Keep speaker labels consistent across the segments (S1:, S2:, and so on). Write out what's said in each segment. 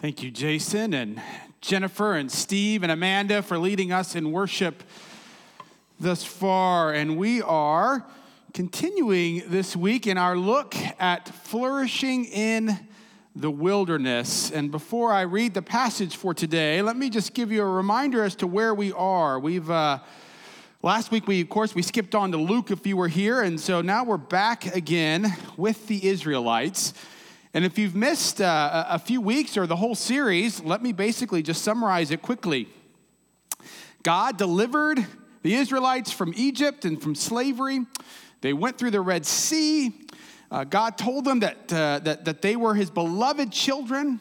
S1: Thank you, Jason and Jennifer and Steve and Amanda for leading us in worship thus far. And we are continuing this week in our look at flourishing in the wilderness. And before I read the passage for today, let me just give you a reminder as to where we are. We've uh, Last week, we, of course, we skipped on to Luke if you were here, and so now we're back again with the Israelites. And if you've missed uh, a few weeks or the whole series, let me basically just summarize it quickly. God delivered the Israelites from Egypt and from slavery. They went through the Red Sea. Uh, God told them that, uh, that, that they were his beloved children.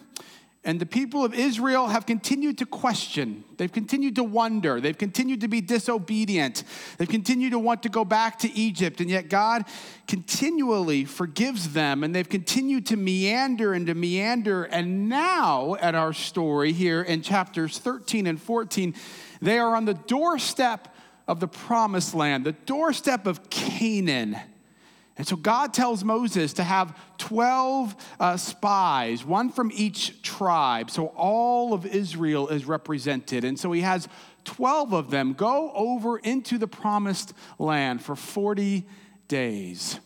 S1: And the people of Israel have continued to question. They've continued to wonder. They've continued to be disobedient. They've continued to want to go back to Egypt. And yet God continually forgives them. And they've continued to meander and to meander. And now, at our story here in chapters 13 and 14, they are on the doorstep of the promised land, the doorstep of Canaan. And so God tells Moses to have 12 uh, spies, one from each tribe. So all of Israel is represented. And so he has 12 of them go over into the promised land for 40 days.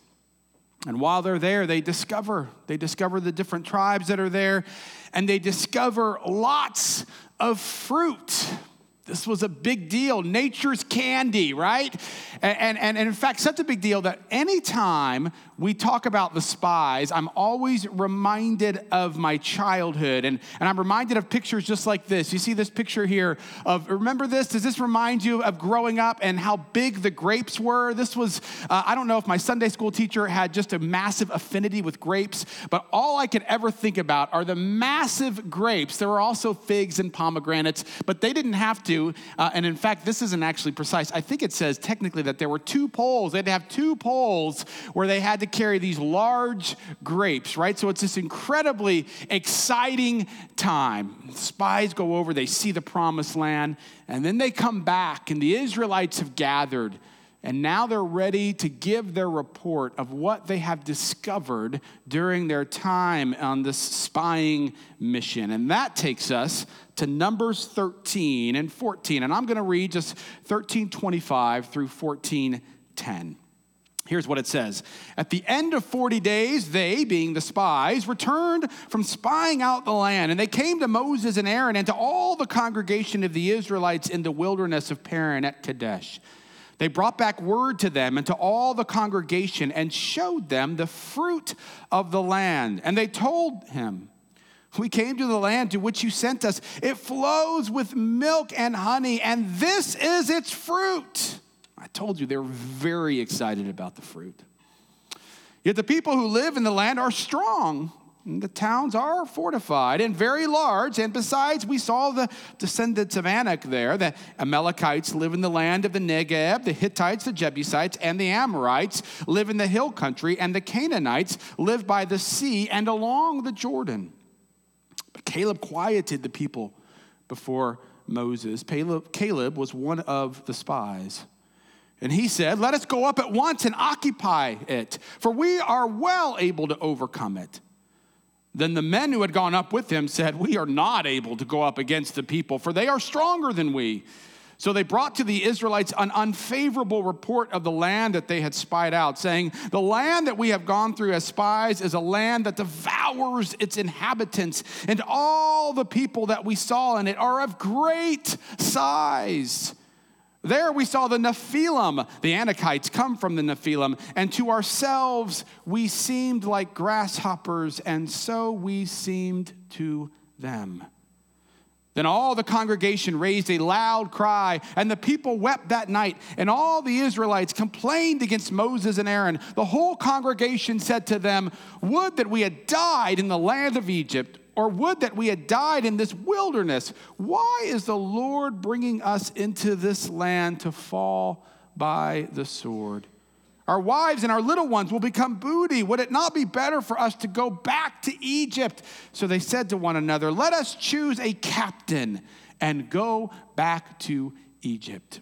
S1: And while they're there, they discover, they discover the different tribes that are there, and they discover lots of fruit. This was a big deal. Nature's candy, right? And, and, and in fact, such a big deal that anytime we talk about the spies, I'm always reminded of my childhood. And, and I'm reminded of pictures just like this. You see this picture here of, remember this? Does this remind you of growing up and how big the grapes were? This was, uh, I don't know if my Sunday school teacher had just a massive affinity with grapes, but all I could ever think about are the massive grapes. There were also figs and pomegranates, but they didn't have to. Uh, and in fact, this isn't actually precise. I think it says technically that there were two poles. They'd have two poles where they had to carry these large grapes, right? So it's this incredibly exciting time. Spies go over, they see the promised land, and then they come back, and the Israelites have gathered. And now they're ready to give their report of what they have discovered during their time on this spying mission. And that takes us to Numbers 13 and 14. And I'm going to read just 1325 through 1410. Here's what it says At the end of 40 days, they, being the spies, returned from spying out the land. And they came to Moses and Aaron and to all the congregation of the Israelites in the wilderness of Paran at Kadesh. They brought back word to them and to all the congregation and showed them the fruit of the land. And they told him, We came to the land to which you sent us. It flows with milk and honey, and this is its fruit. I told you they're very excited about the fruit. Yet the people who live in the land are strong. The towns are fortified and very large. And besides, we saw the descendants of Anak there. The Amalekites live in the land of the Negeb. The Hittites, the Jebusites, and the Amorites live in the hill country. And the Canaanites live by the sea and along the Jordan. But Caleb quieted the people before Moses. Caleb, Caleb was one of the spies. And he said, Let us go up at once and occupy it, for we are well able to overcome it. Then the men who had gone up with him said, We are not able to go up against the people, for they are stronger than we. So they brought to the Israelites an unfavorable report of the land that they had spied out, saying, The land that we have gone through as spies is a land that devours its inhabitants, and all the people that we saw in it are of great size. There we saw the Nephilim. The Anakites come from the Nephilim. And to ourselves we seemed like grasshoppers, and so we seemed to them. Then all the congregation raised a loud cry, and the people wept that night. And all the Israelites complained against Moses and Aaron. The whole congregation said to them, Would that we had died in the land of Egypt or would that we had died in this wilderness. Why is the Lord bringing us into this land to fall by the sword? Our wives and our little ones will become booty. Would it not be better for us to go back to Egypt? So they said to one another, Let us choose a captain and go back to Egypt.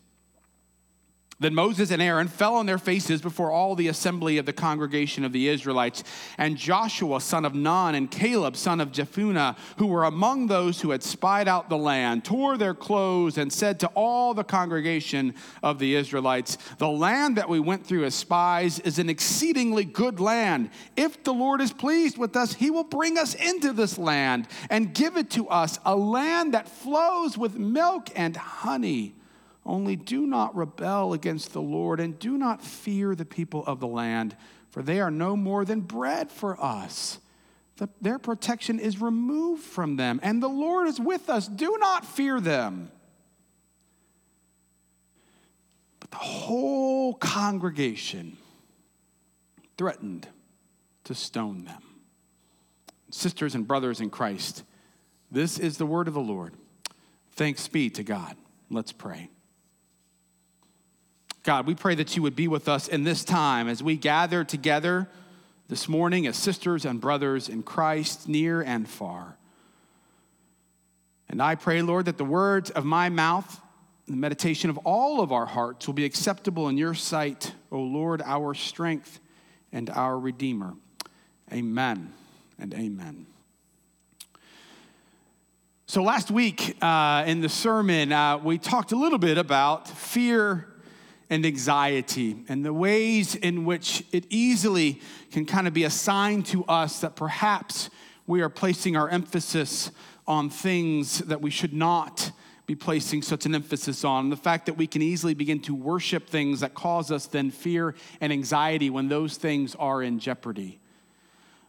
S1: Then Moses and Aaron fell on their faces before all the assembly of the congregation of the Israelites. And Joshua, son of Nun, and Caleb, son of Jephunneh, who were among those who had spied out the land, tore their clothes and said to all the congregation of the Israelites, The land that we went through as spies is an exceedingly good land. If the Lord is pleased with us, he will bring us into this land and give it to us, a land that flows with milk and honey. Only do not rebel against the Lord and do not fear the people of the land, for they are no more than bread for us. The, their protection is removed from them, and the Lord is with us. Do not fear them. But the whole congregation threatened to stone them. Sisters and brothers in Christ, this is the word of the Lord. Thanks be to God. Let's pray. God, we pray that you would be with us in this time as we gather together this morning as sisters and brothers in Christ, near and far. And I pray, Lord, that the words of my mouth, the meditation of all of our hearts will be acceptable in your sight, O Lord, our strength and our Redeemer. Amen and amen. So, last week uh, in the sermon, uh, we talked a little bit about fear and anxiety and the ways in which it easily can kind of be a sign to us that perhaps we are placing our emphasis on things that we should not be placing such an emphasis on. The fact that we can easily begin to worship things that cause us then fear and anxiety when those things are in jeopardy.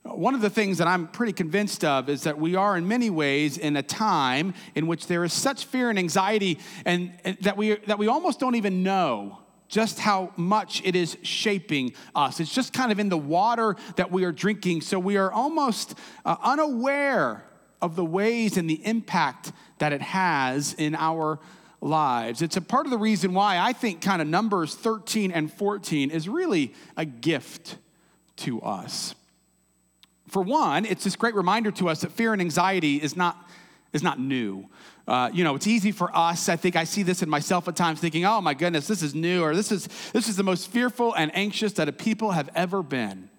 S1: One of the things that I'm pretty convinced of is that we are, in many ways, in a time in which there is such fear and anxiety, and, and that we that we almost don't even know just how much it is shaping us. It's just kind of in the water that we are drinking. So we are almost uh, unaware of the ways and the impact that it has in our lives. It's a part of the reason why I think kind of Numbers 13 and 14 is really a gift to us. For one, it's this great reminder to us that fear and anxiety is not, is not new. Uh, you know, it's easy for us. I think I see this in myself at times, thinking, "Oh my goodness, this is new," or "This is this is the most fearful and anxious that a people have ever been."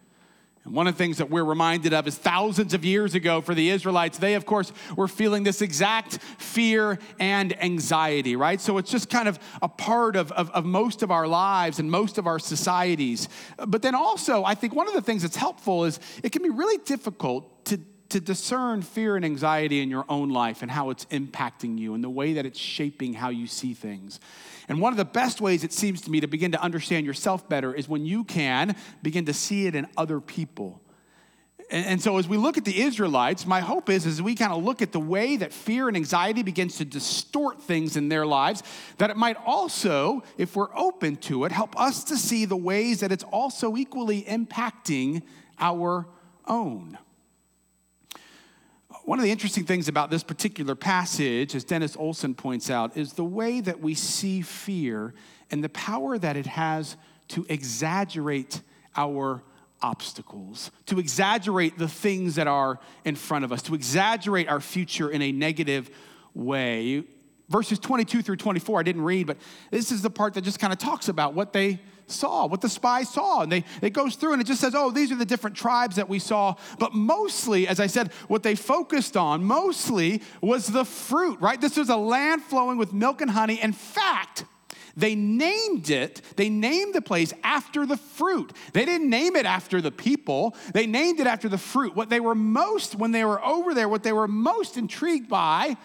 S1: And one of the things that we're reminded of is thousands of years ago for the Israelites, they, of course, were feeling this exact fear and anxiety, right? So it's just kind of a part of, of, of, most of our lives and most of our societies. But then also, I think one of the things that's helpful is it can be really difficult to to discern fear and anxiety in your own life and how it's impacting you and the way that it's shaping how you see things. And one of the best ways it seems to me to begin to understand yourself better is when you can begin to see it in other people. And, so, as we look at the Israelites, my hope is as we kind of look at the way that fear and anxiety begins to distort things in their lives, that it might also, if we're open to it, help us to see the ways that it's also equally impacting our own. One of the interesting things about this particular passage, as Dennis Olson points out, is the way that we see fear and the power that it has to exaggerate our obstacles, to exaggerate the things that are in front of us, to exaggerate our future in a negative way. Verses 22 through 24, I didn't read, but this is the part that just kind of talks about what they saw, what the spies saw. And they, it goes through and it just says, oh, these are the different tribes that we saw. But mostly, as I said, what they focused on mostly was the fruit, right? This was a land flowing with milk and honey. In fact, they named it, they named the place after the fruit. They didn't name it after the people, they named it after the fruit. What they were most, when they were over there, what they were most intrigued by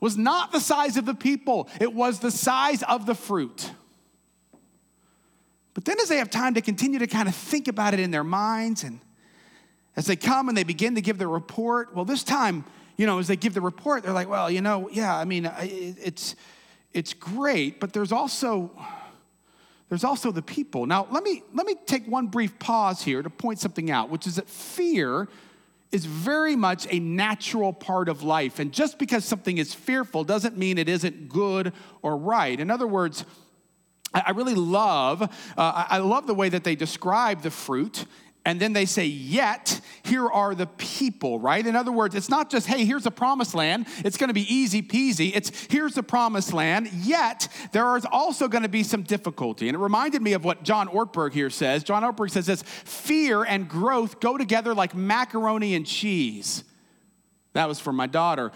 S1: was not the size of the people, it was the size of the fruit. But then, as they have time to continue to kind of think about it in their minds, and as they come and they begin to give the report, well, this time, you know, as they give the report, they're like, well, you know, yeah, I mean, it's, it's great, but there's also, there's also the people. Now, let me, let me take one brief pause here to point something out, which is that fear is very much a natural part of life. And just because something is fearful doesn't mean it isn't good or right. In other words, I really love, uh, I love the way that they describe the fruit and then they say, Yet, here are the people, right? In other words, it's not just, hey, here's a promised land. It's going to be easy peasy. It's, here's the promised land. Yet, there is also going to be some difficulty. And it reminded me of what John Ortberg here says. John Ortberg says this fear and growth go together like macaroni and cheese. That was for my daughter.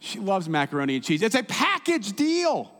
S1: She loves macaroni and cheese. It's a package deal.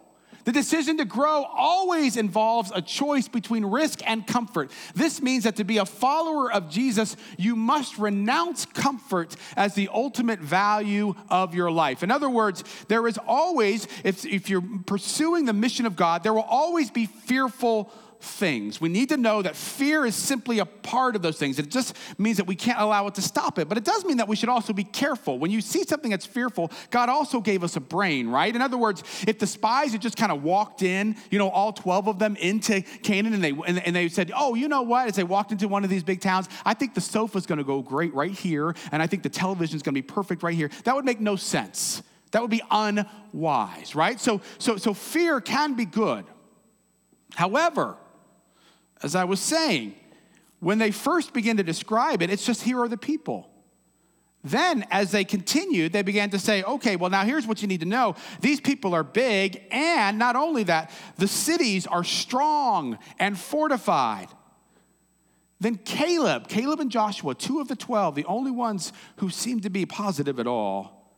S1: The decision to grow always involves a choice between risk and comfort. This means that to be a follower of Jesus, you must renounce comfort as the ultimate value of your life. In other words, there is always, if, if you're pursuing the mission of God, there will always be fearful things. We need to know that fear is simply a part of those things. It just means that we can't allow it to stop it. But it does mean that we should also be careful. When you see something that's fearful, God also gave us a brain, right? In other words, if the spies had just kind of walked in, you know, all 12 of them into Canaan and they, and, and they said, oh, you know what? As they walked into one of these big towns, I think the sofa's going to go great right here, and I think the television's going to be perfect right here. That would make no sense. That would be unwise, right? So, so, so fear can be good. However, as I was saying, when they first begin to describe it, it's just here are the people. Then, as they continued, they began to say, okay, well, now here's what you need to know. These people are big, and not only that, the cities are strong and fortified. Then Caleb, Caleb and Joshua, two of the 12, the only ones who seemed to be positive at all,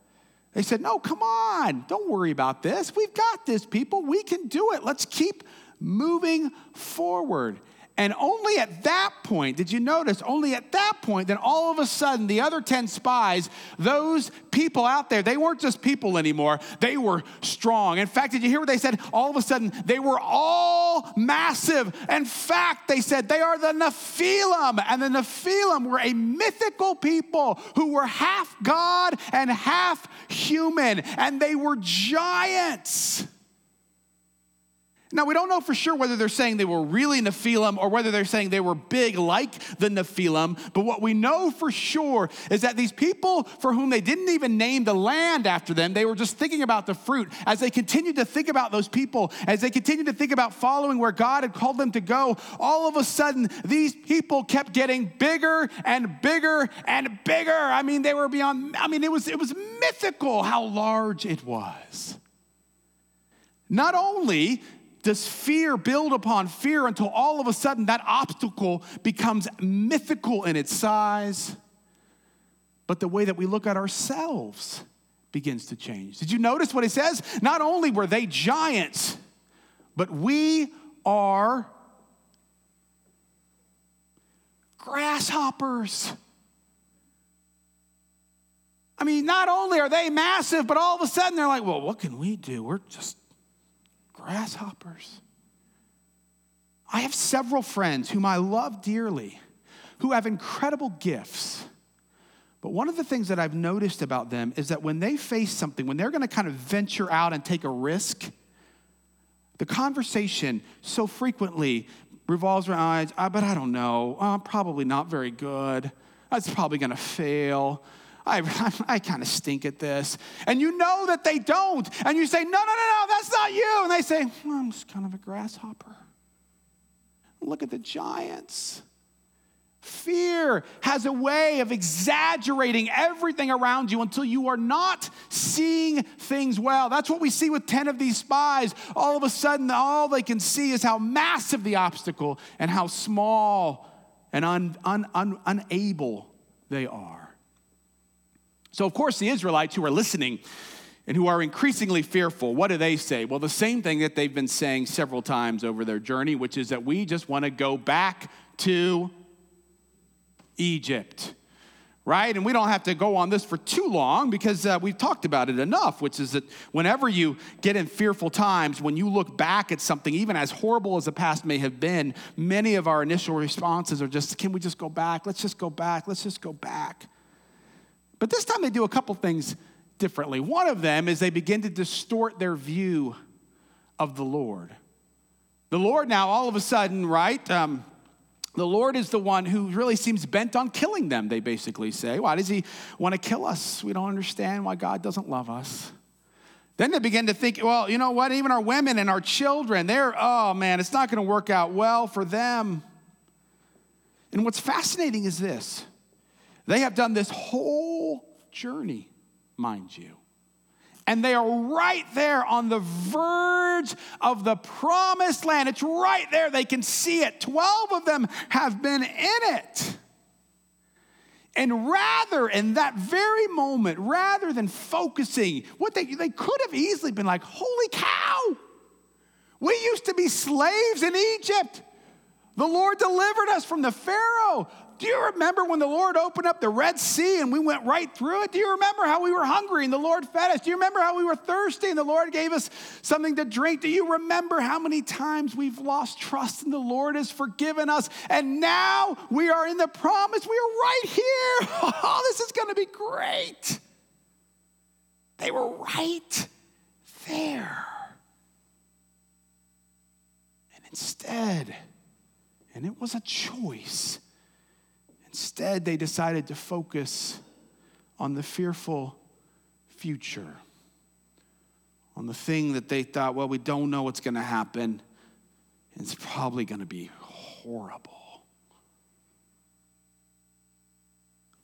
S1: they said, no, come on, don't worry about this. We've got this, people. We can do it. Let's keep moving forward. And only at that point, did you notice? Only at that point, then all of a sudden, the other 10 spies, those people out there, they weren't just people anymore. They were strong. In fact, did you hear what they said? All of a sudden, they were all massive. In fact, they said they are the Nephilim. And the Nephilim were a mythical people who were half God and half human. And they were giants. Now, we don't know for sure whether they're saying they were really Nephilim or whether they're saying they were big like the Nephilim, but what we know for sure is that these people for whom they didn't even name the land after them, they were just thinking about the fruit. As they continued to think about those people, as they continued to think about following where God had called them to go, all of a sudden, these people kept getting bigger and bigger and bigger. I mean, they were beyond, I mean, it was, it was mythical how large it was. Not only does fear build upon fear until all of a sudden that obstacle becomes mythical in its size. But the way that we look at ourselves begins to change. Did you notice what it says? Not only were they giants, but we are grasshoppers. I mean, not only are they massive, but all of a sudden they're like, well, what can we do? We're just grasshoppers. I have several friends whom I love dearly who have incredible gifts. But one of the things that I've noticed about them is that when they face something, when they're going to kind of venture out and take a risk, the conversation so frequently revolves around, but I don't know, I'm probably not very good. That's probably going to fail. I, I, I kind of stink at this. And you know that they don't. And you say, no, no, no, no, that's not you. And they say, well, I'm just kind of a grasshopper. Look at the giants. Fear has a way of exaggerating everything around you until you are not seeing things well. That's what we see with 10 of these spies. All of a sudden, all they can see is how massive the obstacle and how small and un, un, un, unable they are. So, of course, the Israelites who are listening and who are increasingly fearful, what do they say? Well, the same thing that they've been saying several times over their journey, which is that we just want to go back to Egypt. Right? And we don't have to go on this for too long because uh, we've talked about it enough, which is that whenever you get in fearful times, when you look back at something, even as horrible as the past may have been, many of our initial responses are just, can we just go back? Let's just go back. Let's just go back. But this time they do a couple things differently. One of them is they begin to distort their view of the Lord. The Lord now, all of a sudden, right? Um, the Lord is the one who really seems bent on killing them, they basically say. Why does he want to kill us? We don't understand why God doesn't love us. Then they begin to think, well, you know what? Even our women and our children, they're, oh man, it's not going to work out well for them. And what's fascinating is this they have done this whole journey, mind you. And they are right there on the verge of the promised land. It's right there. They can see it. 12 of them have been in it. And rather, in that very moment, rather than focusing, what they, they could have easily been like, holy cow, we used to be slaves in Egypt. The Lord delivered us from the Pharaoh. Do you remember when the Lord opened up the Red Sea and we went right through it? Do you remember how we were hungry and the Lord fed us? Do you remember how we were thirsty and the Lord gave us something to drink? Do you remember how many times we've lost trust and the Lord has forgiven us? And now we are in the promise. We are right here. Oh, this is going to be great. They were right there. And instead, and it was a choice Instead, they decided to focus on the fearful future, on the thing that they thought, well, we don't know what's going to happen. It's probably going to be horrible.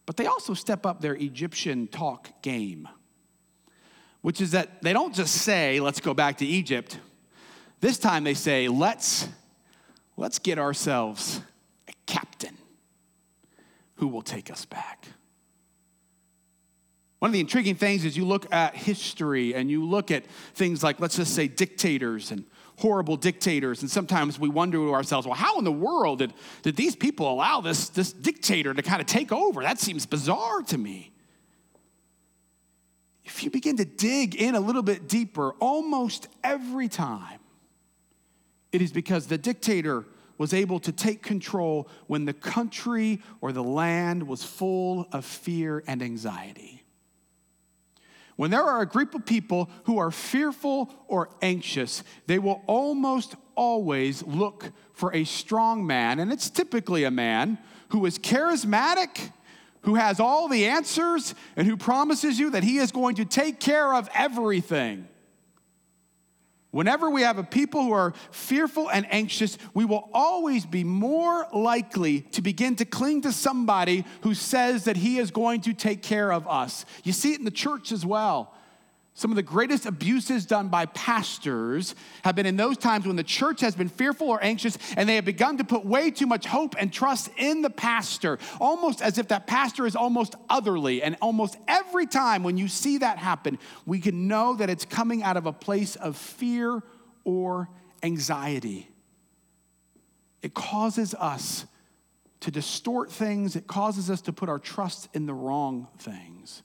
S1: But they also step up their Egyptian talk game, which is that they don't just say, let's go back to Egypt. This time they say, let's, let's get ourselves who will take us back. One of the intriguing things is you look at history and you look at things like, let's just say, dictators and horrible dictators. And sometimes we wonder to ourselves, well, how in the world did, did these people allow this, this dictator to kind of take over? That seems bizarre to me. If you begin to dig in a little bit deeper, almost every time, it is because the dictator was able to take control when the country or the land was full of fear and anxiety. When there are a group of people who are fearful or anxious, they will almost always look for a strong man, and it's typically a man who is charismatic, who has all the answers, and who promises you that he is going to take care of everything. Whenever we have a people who are fearful and anxious, we will always be more likely to begin to cling to somebody who says that he is going to take care of us. You see it in the church as well. Some of the greatest abuses done by pastors have been in those times when the church has been fearful or anxious and they have begun to put way too much hope and trust in the pastor, almost as if that pastor is almost otherly. And almost every time when you see that happen, we can know that it's coming out of a place of fear or anxiety. It causes us to distort things, it causes us to put our trust in the wrong things.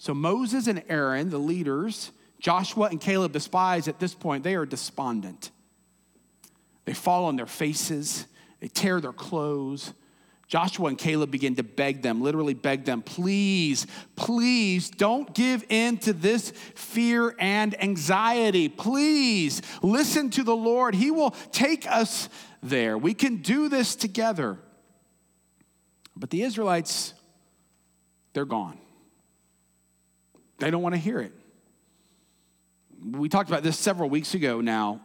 S1: So Moses and Aaron, the leaders, Joshua and Caleb, the spies, at this point, they are despondent. They fall on their faces, they tear their clothes. Joshua and Caleb begin to beg them, literally beg them, please, please don't give in to this fear and anxiety. Please listen to the Lord. He will take us there. We can do this together. But the Israelites, they're gone. They don't want to hear it. We talked about this several weeks ago now.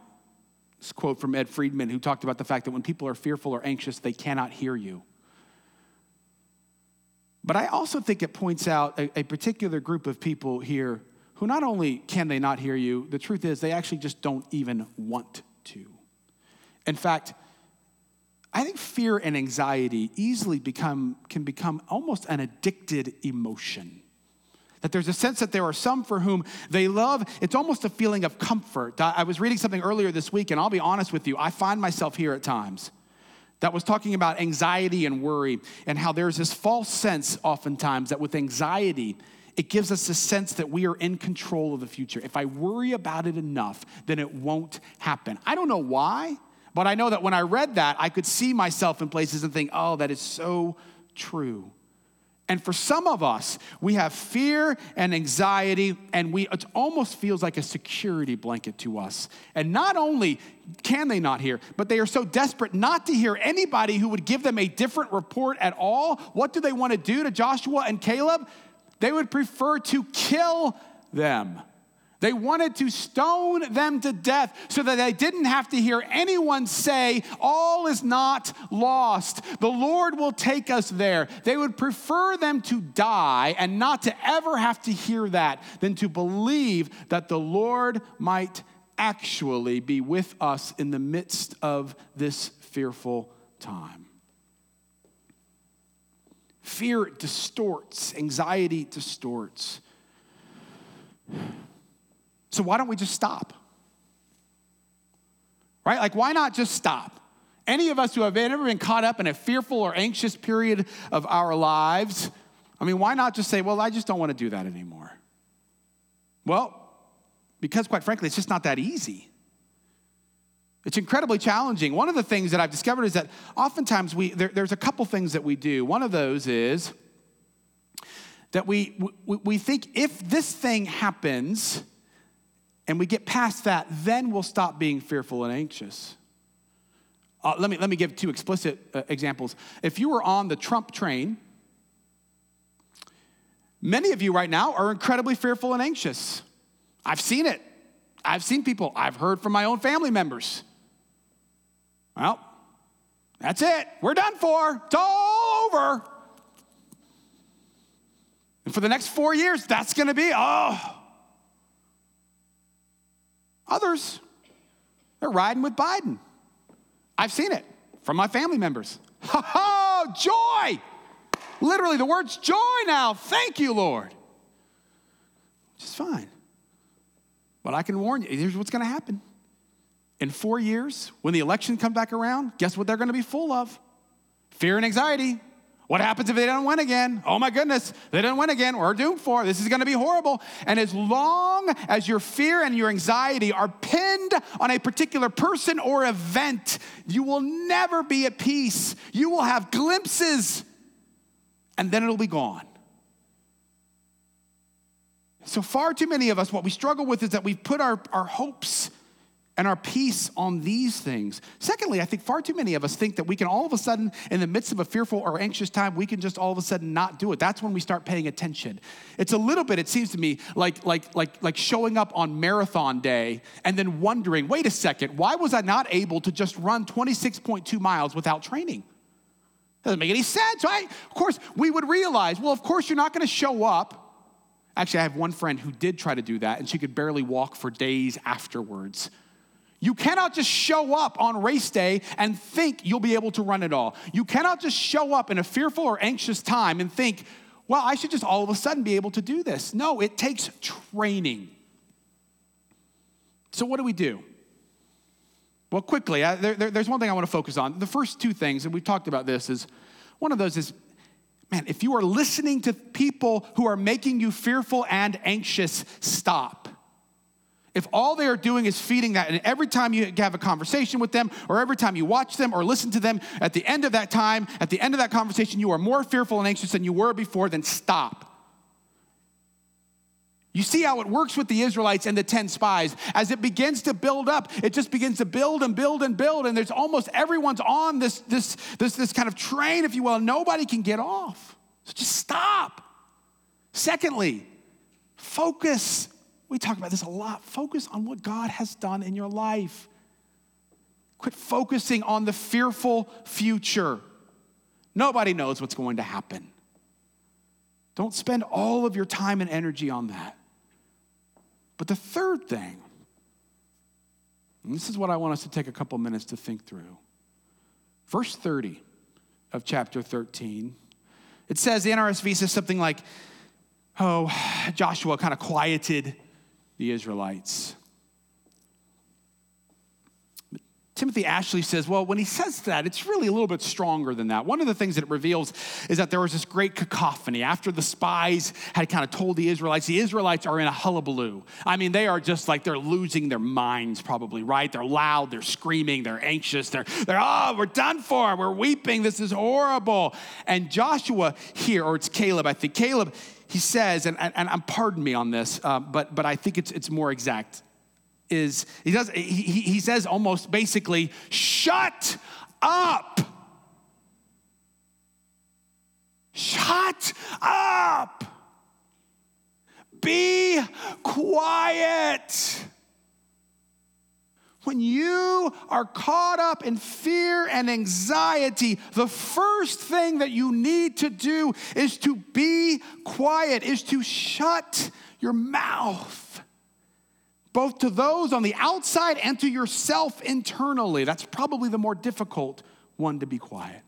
S1: This quote from Ed Friedman, who talked about the fact that when people are fearful or anxious, they cannot hear you. But I also think it points out a, a, particular group of people here who not only can they not hear you, the truth is they actually just don't even want to. In fact, I think fear and anxiety easily become, can become almost an addicted emotion. That there's a sense that there are some for whom they love, it's almost a feeling of comfort. I was reading something earlier this week, and I'll be honest with you, I find myself here at times that was talking about anxiety and worry, and how there's this false sense oftentimes that with anxiety, it gives us a sense that we are in control of the future. If I worry about it enough, then it won't happen. I don't know why, but I know that when I read that, I could see myself in places and think, oh, that is so true. And for some of us, we have fear and anxiety, and we, it almost feels like a security blanket to us. And not only can they not hear, but they are so desperate not to hear anybody who would give them a different report at all. What do they want to do to Joshua and Caleb? They would prefer to kill them. They wanted to stone them to death so that they didn't have to hear anyone say, All is not lost. The Lord will take us there. They would prefer them to die and not to ever have to hear that than to believe that the Lord might actually be with us in the midst of this fearful time. Fear distorts, anxiety distorts. So why don't we just stop? Right? Like, why not just stop? Any of us who have ever been caught up in a fearful or anxious period of our lives, I mean, why not just say, well, I just don't want to do that anymore? Well, because quite frankly, it's just not that easy. It's incredibly challenging. One of the things that I've discovered is that oftentimes we, there, there's a couple things that we do. One of those is that we, we, we think if this thing happens, and we get past that, then we'll stop being fearful and anxious. Uh, let, me, let me give two explicit uh, examples. If you were on the Trump train, many of you right now are incredibly fearful and anxious. I've seen it. I've seen people, I've heard from my own family members. Well, that's it. We're done for. It's all over. And for the next four years, that's going to be, oh, Others, they're riding with Biden. I've seen it from my family members. Ha, joy! Literally, the word's joy now. Thank you, Lord. Which is fine. But I can warn you here's what's going to happen. In four years, when the election comes back around, guess what they're going to be full of? Fear and anxiety. What happens if they don't win again? Oh my goodness, they didn't win again. We're doomed for. This is going to be horrible. And as long as your fear and your anxiety are pinned on a particular person or event, you will never be at peace. You will have glimpses and then it'll be gone. So far too many of us, what we struggle with is that we've put our, our hopes and our peace on these things. Secondly, I think far too many of us think that we can all of a sudden, in the midst of a fearful or anxious time, we can just all of a sudden not do it. That's when we start paying attention. It's a little bit, it seems to me, like, like, like, like showing up on marathon day and then wondering, wait a second, why was I not able to just run 26.2 miles without training? Doesn't make any sense, right? Of course, we would realize, well, of course, you're not gonna show up. Actually, I have one friend who did try to do that, and she could barely walk for days afterwards you cannot just show up on race day and think you'll be able to run it all. You cannot just show up in a fearful or anxious time and think, well, I should just all of a sudden be able to do this. No, it takes training. So, what do we do? Well, quickly, I, there, there, there's one thing I want to focus on. The first two things, and we've talked about this, is one of those is man, if you are listening to people who are making you fearful and anxious, stop if all they are doing is feeding that, and every time you have a conversation with them, or every time you watch them or listen to them, at the end of that time, at the end of that conversation, you are more fearful and anxious than you were before, then stop. You see how it works with the Israelites and the 10 spies. As it begins to build up, it just begins to build and build and build. And there's almost everyone's on this, this, this, this kind of train, if you will. Nobody can get off. So just stop. Secondly, focus we talk about this a lot. Focus on what God has done in your life. Quit focusing on the fearful future. Nobody knows what's going to happen. Don't spend all of your time and energy on that. But the third thing, and this is what I want us to take a couple minutes to think through. Verse 30 of chapter 13, it says, the NRSV says something like, Oh, Joshua kind of quieted the Israelites. Timothy Ashley says, well, when he says that, it's really a little bit stronger than that. One of the things that it reveals is that there was this great cacophony. After the spies had kind of told the Israelites, the Israelites are in a hullabaloo. I mean, they are just like they're losing their minds, probably, right? They're loud, they're screaming, they're anxious, they're, they're oh, we're done for, we're weeping, this is horrible. And Joshua here, or it's Caleb, I think, Caleb, he says, and, and, and pardon me on this, uh, but, but I think it's, it's more exact, is he, does, he, he says almost basically, shut up. Shut up. be quiet. When you are caught up in fear and anxiety, the first thing that you need to do is to be quiet, is to shut your mouth, both to those on the outside and to yourself internally. That's probably the more difficult one to be quiet.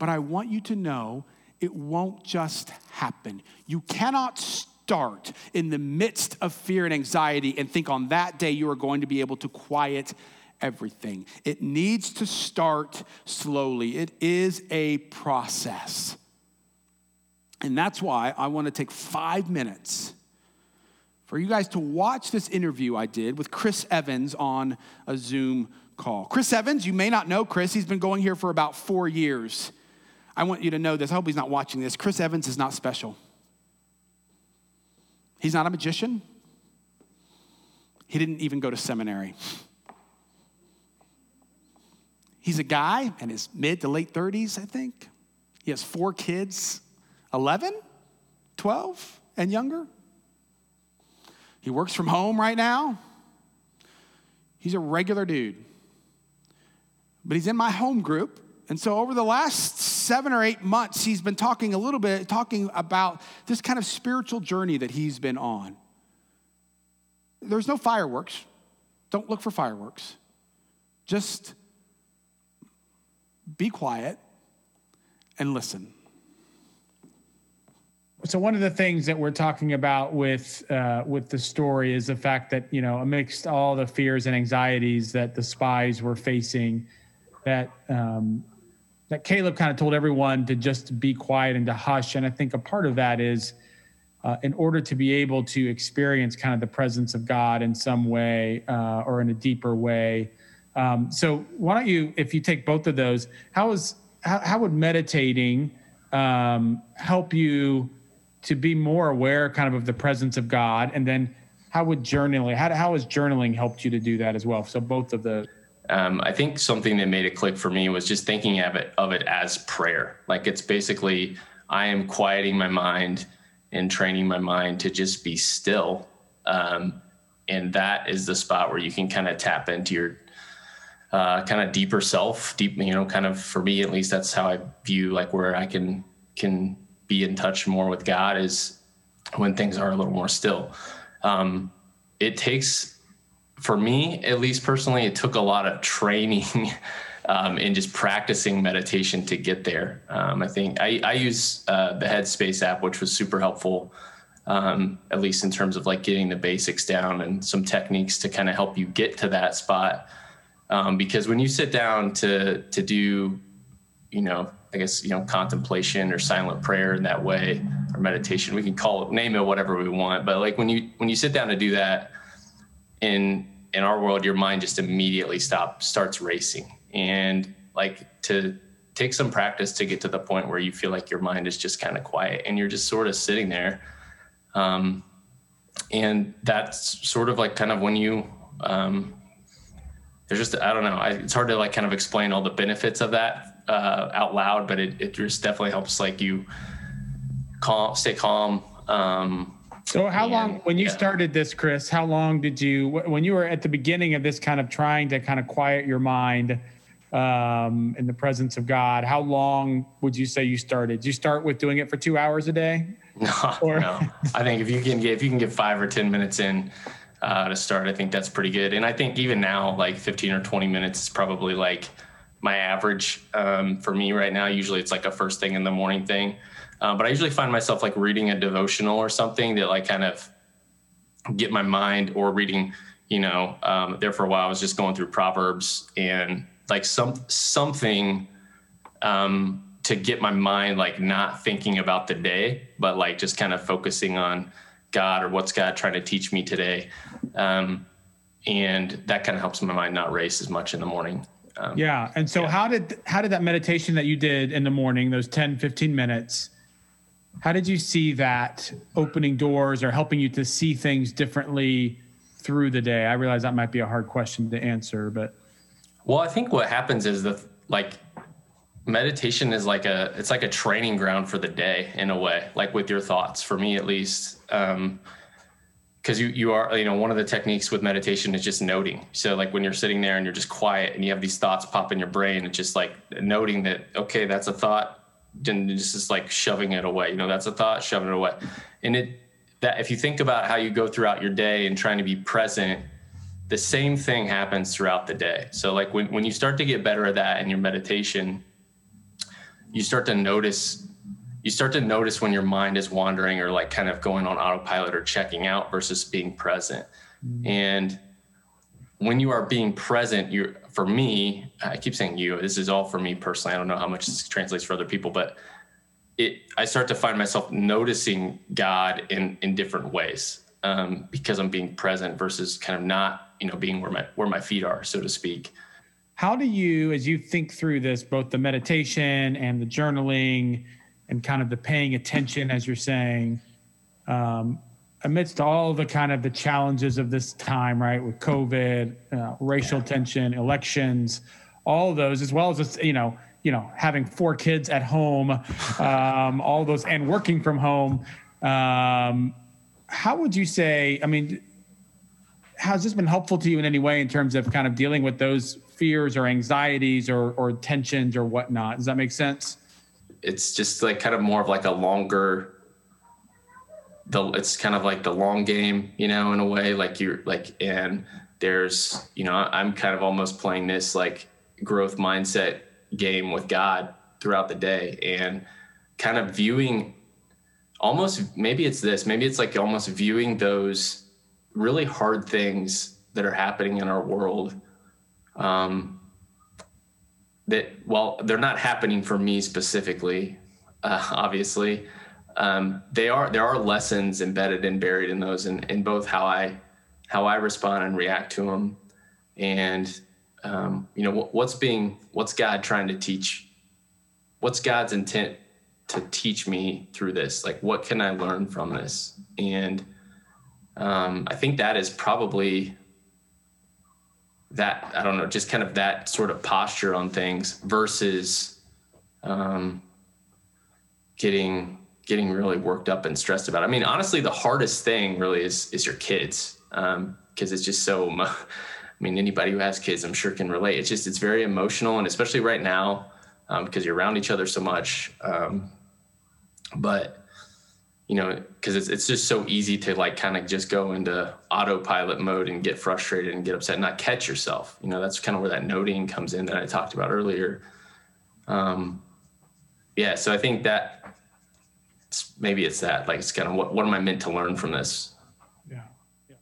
S1: But I want you to know it won't just happen. You cannot start in the midst of fear and anxiety and think on that day you are going to be able to quiet everything. It needs to start slowly, it is a process. And that's why I want to take five minutes for you guys to watch this interview I did with Chris Evans on a Zoom call. Chris Evans, you may not know Chris, he's been going here for about four years. I want you to know this. I hope he's not watching this. Chris Evans is not special. He's not a magician. He didn't even go to seminary. He's a guy in his mid to late 30s, I think. He has four kids 11, 12, and younger. He works from home right now. He's a regular dude. But he's in my home group. And so over the last seven or eight months, he's been talking a little bit, talking about this kind of spiritual journey that he's been on. There's no fireworks. Don't look for fireworks. Just be quiet and listen.
S2: So one of the things that we're talking about with uh, with the story is the fact that you know amidst all the fears and anxieties that the spies were facing, that um, that Caleb kind of told everyone to just be quiet and to hush. And I think a part of that is uh, in order to be able to experience kind of the presence of God in some way uh, or in a deeper way. Um, so why don't you, if you take both of those, how is how, how would meditating um, help you to be more aware kind of of the presence of God, and then how would journaling how how has journaling helped you to do that as well? So both of the
S3: um, I think something that made it click for me was just thinking of it of it as prayer. Like it's basically I am quieting my mind and training my mind to just be still, um, and that is the spot where you can kind of tap into your uh, kind of deeper self. Deep, you know, kind of for me at least, that's how I view like where I can can be in touch more with God is when things are a little more still. Um, it takes for me, at least personally, it took a lot of training um, and just practicing meditation to get there. Um, I think I, I use uh, the Headspace app, which was super helpful, um, at least in terms of like getting the basics down and some techniques to kind of help you get to that spot. Um, because when you sit down to to do, you know, I guess you know, contemplation or silent prayer in that way, or meditation, we can call it, name it whatever we want. But like when you when you sit down to do that in in our world your mind just immediately stop starts racing and like to take some practice to get to the point where you feel like your mind is just kind of quiet and you're just sort of sitting there um, and that's sort of like kind of when you um, there's just i don't know I, it's hard to like kind of explain all the benefits of that uh, out loud but it, it just definitely helps like you calm stay calm um,
S2: so how and, long when you yeah. started this, Chris? How long did you when you were at the beginning of this kind of trying to kind of quiet your mind um, in the presence of God? How long would you say you started? Did you start with doing it for two hours a day?
S3: No, or? no. I think if you can get if you can get five or ten minutes in uh, to start, I think that's pretty good. And I think even now, like fifteen or twenty minutes is probably like my average um, for me right now. Usually, it's like a first thing in the morning thing. Uh, but I usually find myself like reading a devotional or something that like kind of get my mind or reading, you know, um, there for a while I was just going through Proverbs and like some something um, to get my mind like not thinking about the day, but like just kind of focusing on God or what's God trying to teach me today. Um, and that kind of helps my mind not race as much in the morning.
S2: Um, yeah. And so yeah. how did, how did that meditation that you did in the morning, those 10, 15 minutes, how did you see that opening doors or helping you to see things differently through the day? I realize that might be a hard question to answer, but
S3: well, I think what happens is that like meditation is like a it's like a training ground for the day in a way like with your thoughts for me at least um because you you are you know one of the techniques with meditation is just noting. So like when you're sitting there and you're just quiet and you have these thoughts pop in your brain it's just like noting that okay that's a thought and just, just like shoving it away. You know that's a thought shoving it away. And it that if you think about how you go throughout your day and trying to be present the same thing happens throughout the day. So like when, when you start to get better at that in your meditation you start to notice you start to notice when your mind is wandering or like kind of going on autopilot or checking out versus being present mm-hmm. and when you are being present you're for me i keep saying you this is all for me personally i don't know how much this translates for other people but it i start to find myself noticing god in in different ways um, because i'm being present versus kind of not you know being where my where my feet are so to speak
S2: how do you, as you think through this, both the meditation and the journaling and kind of the paying attention, as you're saying, um, amidst all the kind of the challenges of this time, right, with COVID, uh, racial tension, elections, all of those, as well as just, you know, you know, having four kids at home, um, all those, and working from home. Um, how would you say? I mean, has this been helpful to you in any way in terms of kind of dealing with those fears or anxieties or, or tensions or whatnot. Does that make sense?
S3: It's just like kind of more of like a longer the it's kind of like the long game, you know, in a way, like you're like and there's, you know, I'm kind of almost playing this like growth mindset game with God throughout the day and kind of viewing almost maybe it's this, maybe it's like almost viewing those really hard things that are happening in our world um, that while they're not happening for me specifically, uh, obviously, um, they are there are lessons embedded and buried in those, in, in both how I how I respond and react to them, and um, you know what's being what's God trying to teach, what's God's intent to teach me through this, like what can I learn from this, and um, I think that is probably that I don't know, just kind of that sort of posture on things versus um, getting getting really worked up and stressed about. It. I mean, honestly, the hardest thing really is is your kids because um, it's just so. I mean, anybody who has kids, I'm sure, can relate. It's just it's very emotional, and especially right now because um, you're around each other so much. Um, but you know, because it's it's just so easy to like kind of just go into autopilot mode and get frustrated and get upset and not catch yourself. You know, that's kind of where that noting comes in that I talked about earlier. Um, yeah, so I think that it's, maybe it's that like it's kind of what what am I meant to learn from this?
S1: Yeah. yeah.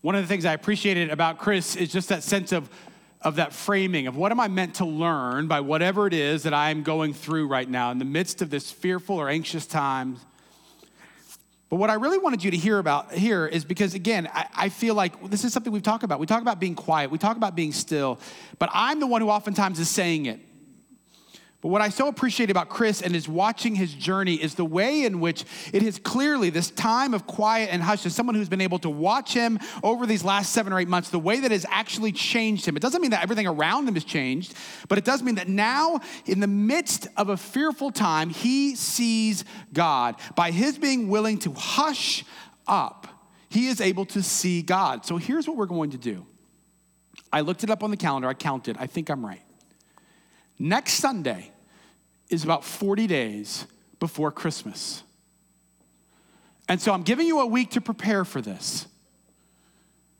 S1: One of the things I appreciated about Chris is just that sense of of that framing of what am I meant to learn by whatever it is that I'm going through right now in the midst of this fearful or anxious time. But what I really wanted you to hear about here is because, again, I, I, feel like this is something we've talked about. We talk about being quiet, we talk about being still, but I'm the one who oftentimes is saying it. But what I so appreciate about Chris and his watching his journey is the way in which it has clearly this time of quiet and hush, as someone who's been able to watch him over these last seven or eight months, the way that has actually changed him. It doesn't mean that everything around him has changed, but it does mean that now, in the midst of a fearful time, he sees God. By his being willing to hush up, he is able to see God. So here's what we're going to do. I looked it up on the calendar, I counted, I think I'm right. Next Sunday is about 40 days before Christmas. And so I'm giving you a week to prepare for this.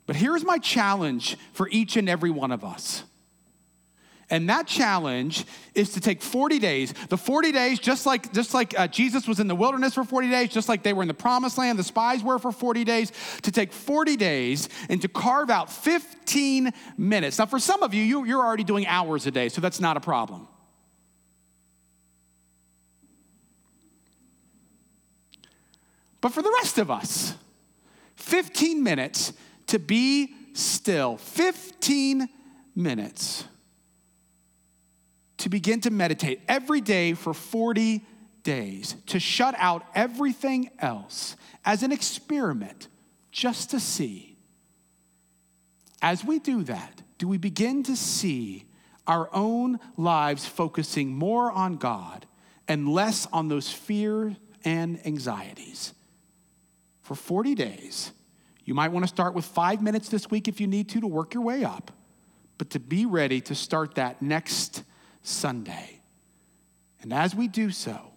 S1: But here's my challenge for each and every one of us and that challenge is to take 40 days. The 40 days, just like, just like uh, Jesus was in the wilderness for 40 days, just like they were in the promised land, the spies were for 40 days, to take 40 days and to carve out 15 minutes. Now, for some of you, you you're already doing hours a day, so that's not a problem. But for the rest of us, 15 minutes to be still. 15 minutes to begin to meditate every day for 40 days, to shut out everything else as an experiment, just to see. As we do that, do we begin to see our own lives focusing more on God and less on those fears and anxieties. For 40 days, you might want to start with five minutes this week if you need to to work your way up, but to be ready to start that next Sunday. And as we do so,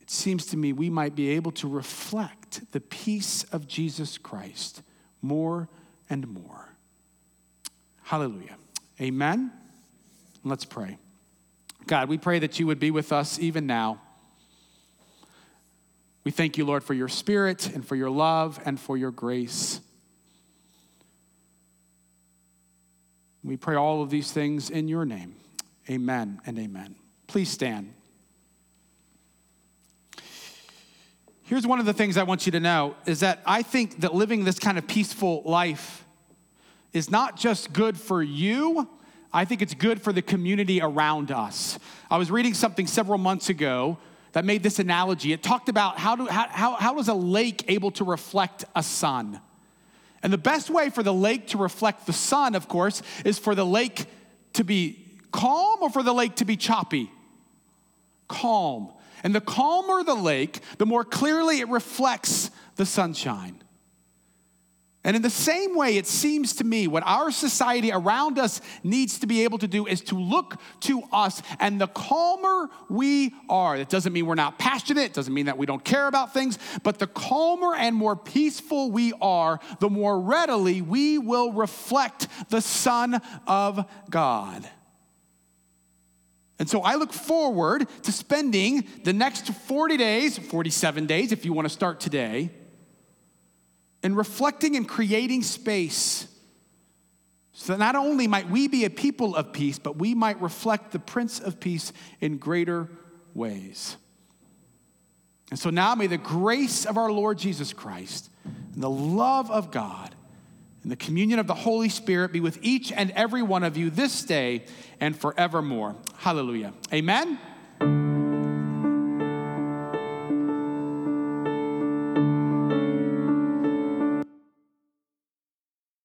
S1: it seems to me we might be able to reflect the peace of Jesus Christ more and more. Hallelujah. Amen. Let's pray. God, we pray that you would be with us even now. We thank you, Lord, for your spirit and for your love and for your grace. We pray all of these things in your name. Amen and amen. Please stand. Here's one of the things I want you to know is that I think that living this kind of peaceful life is not just good for you, I think it's good for the community around us. I was reading something several months ago that made this analogy. It talked about how, do, how, how, how is a lake able to reflect a sun? And the best way for the lake to reflect the sun, of course, is for the lake to be calm or for the lake to be choppy? Calm. And the calmer the lake, the more clearly it reflects the sunshine. And in the same way, it seems to me what our society around us needs to be able to do is to look to us. And the calmer we are, it doesn't mean we're not passionate, it doesn't mean that we don't care about things, but the calmer and more peaceful we are, the more readily we will reflect the Son of God. And so I look forward to spending the next 40 days, 47 days if you want to start today and reflecting and creating space so that not only might we be a people of peace, but we might reflect the Prince of Peace in greater ways. And so now may the grace of our Lord Jesus Christ and the love of God and the communion of the Holy Spirit be with each and every one of you this day and forevermore. Hallelujah. Amen.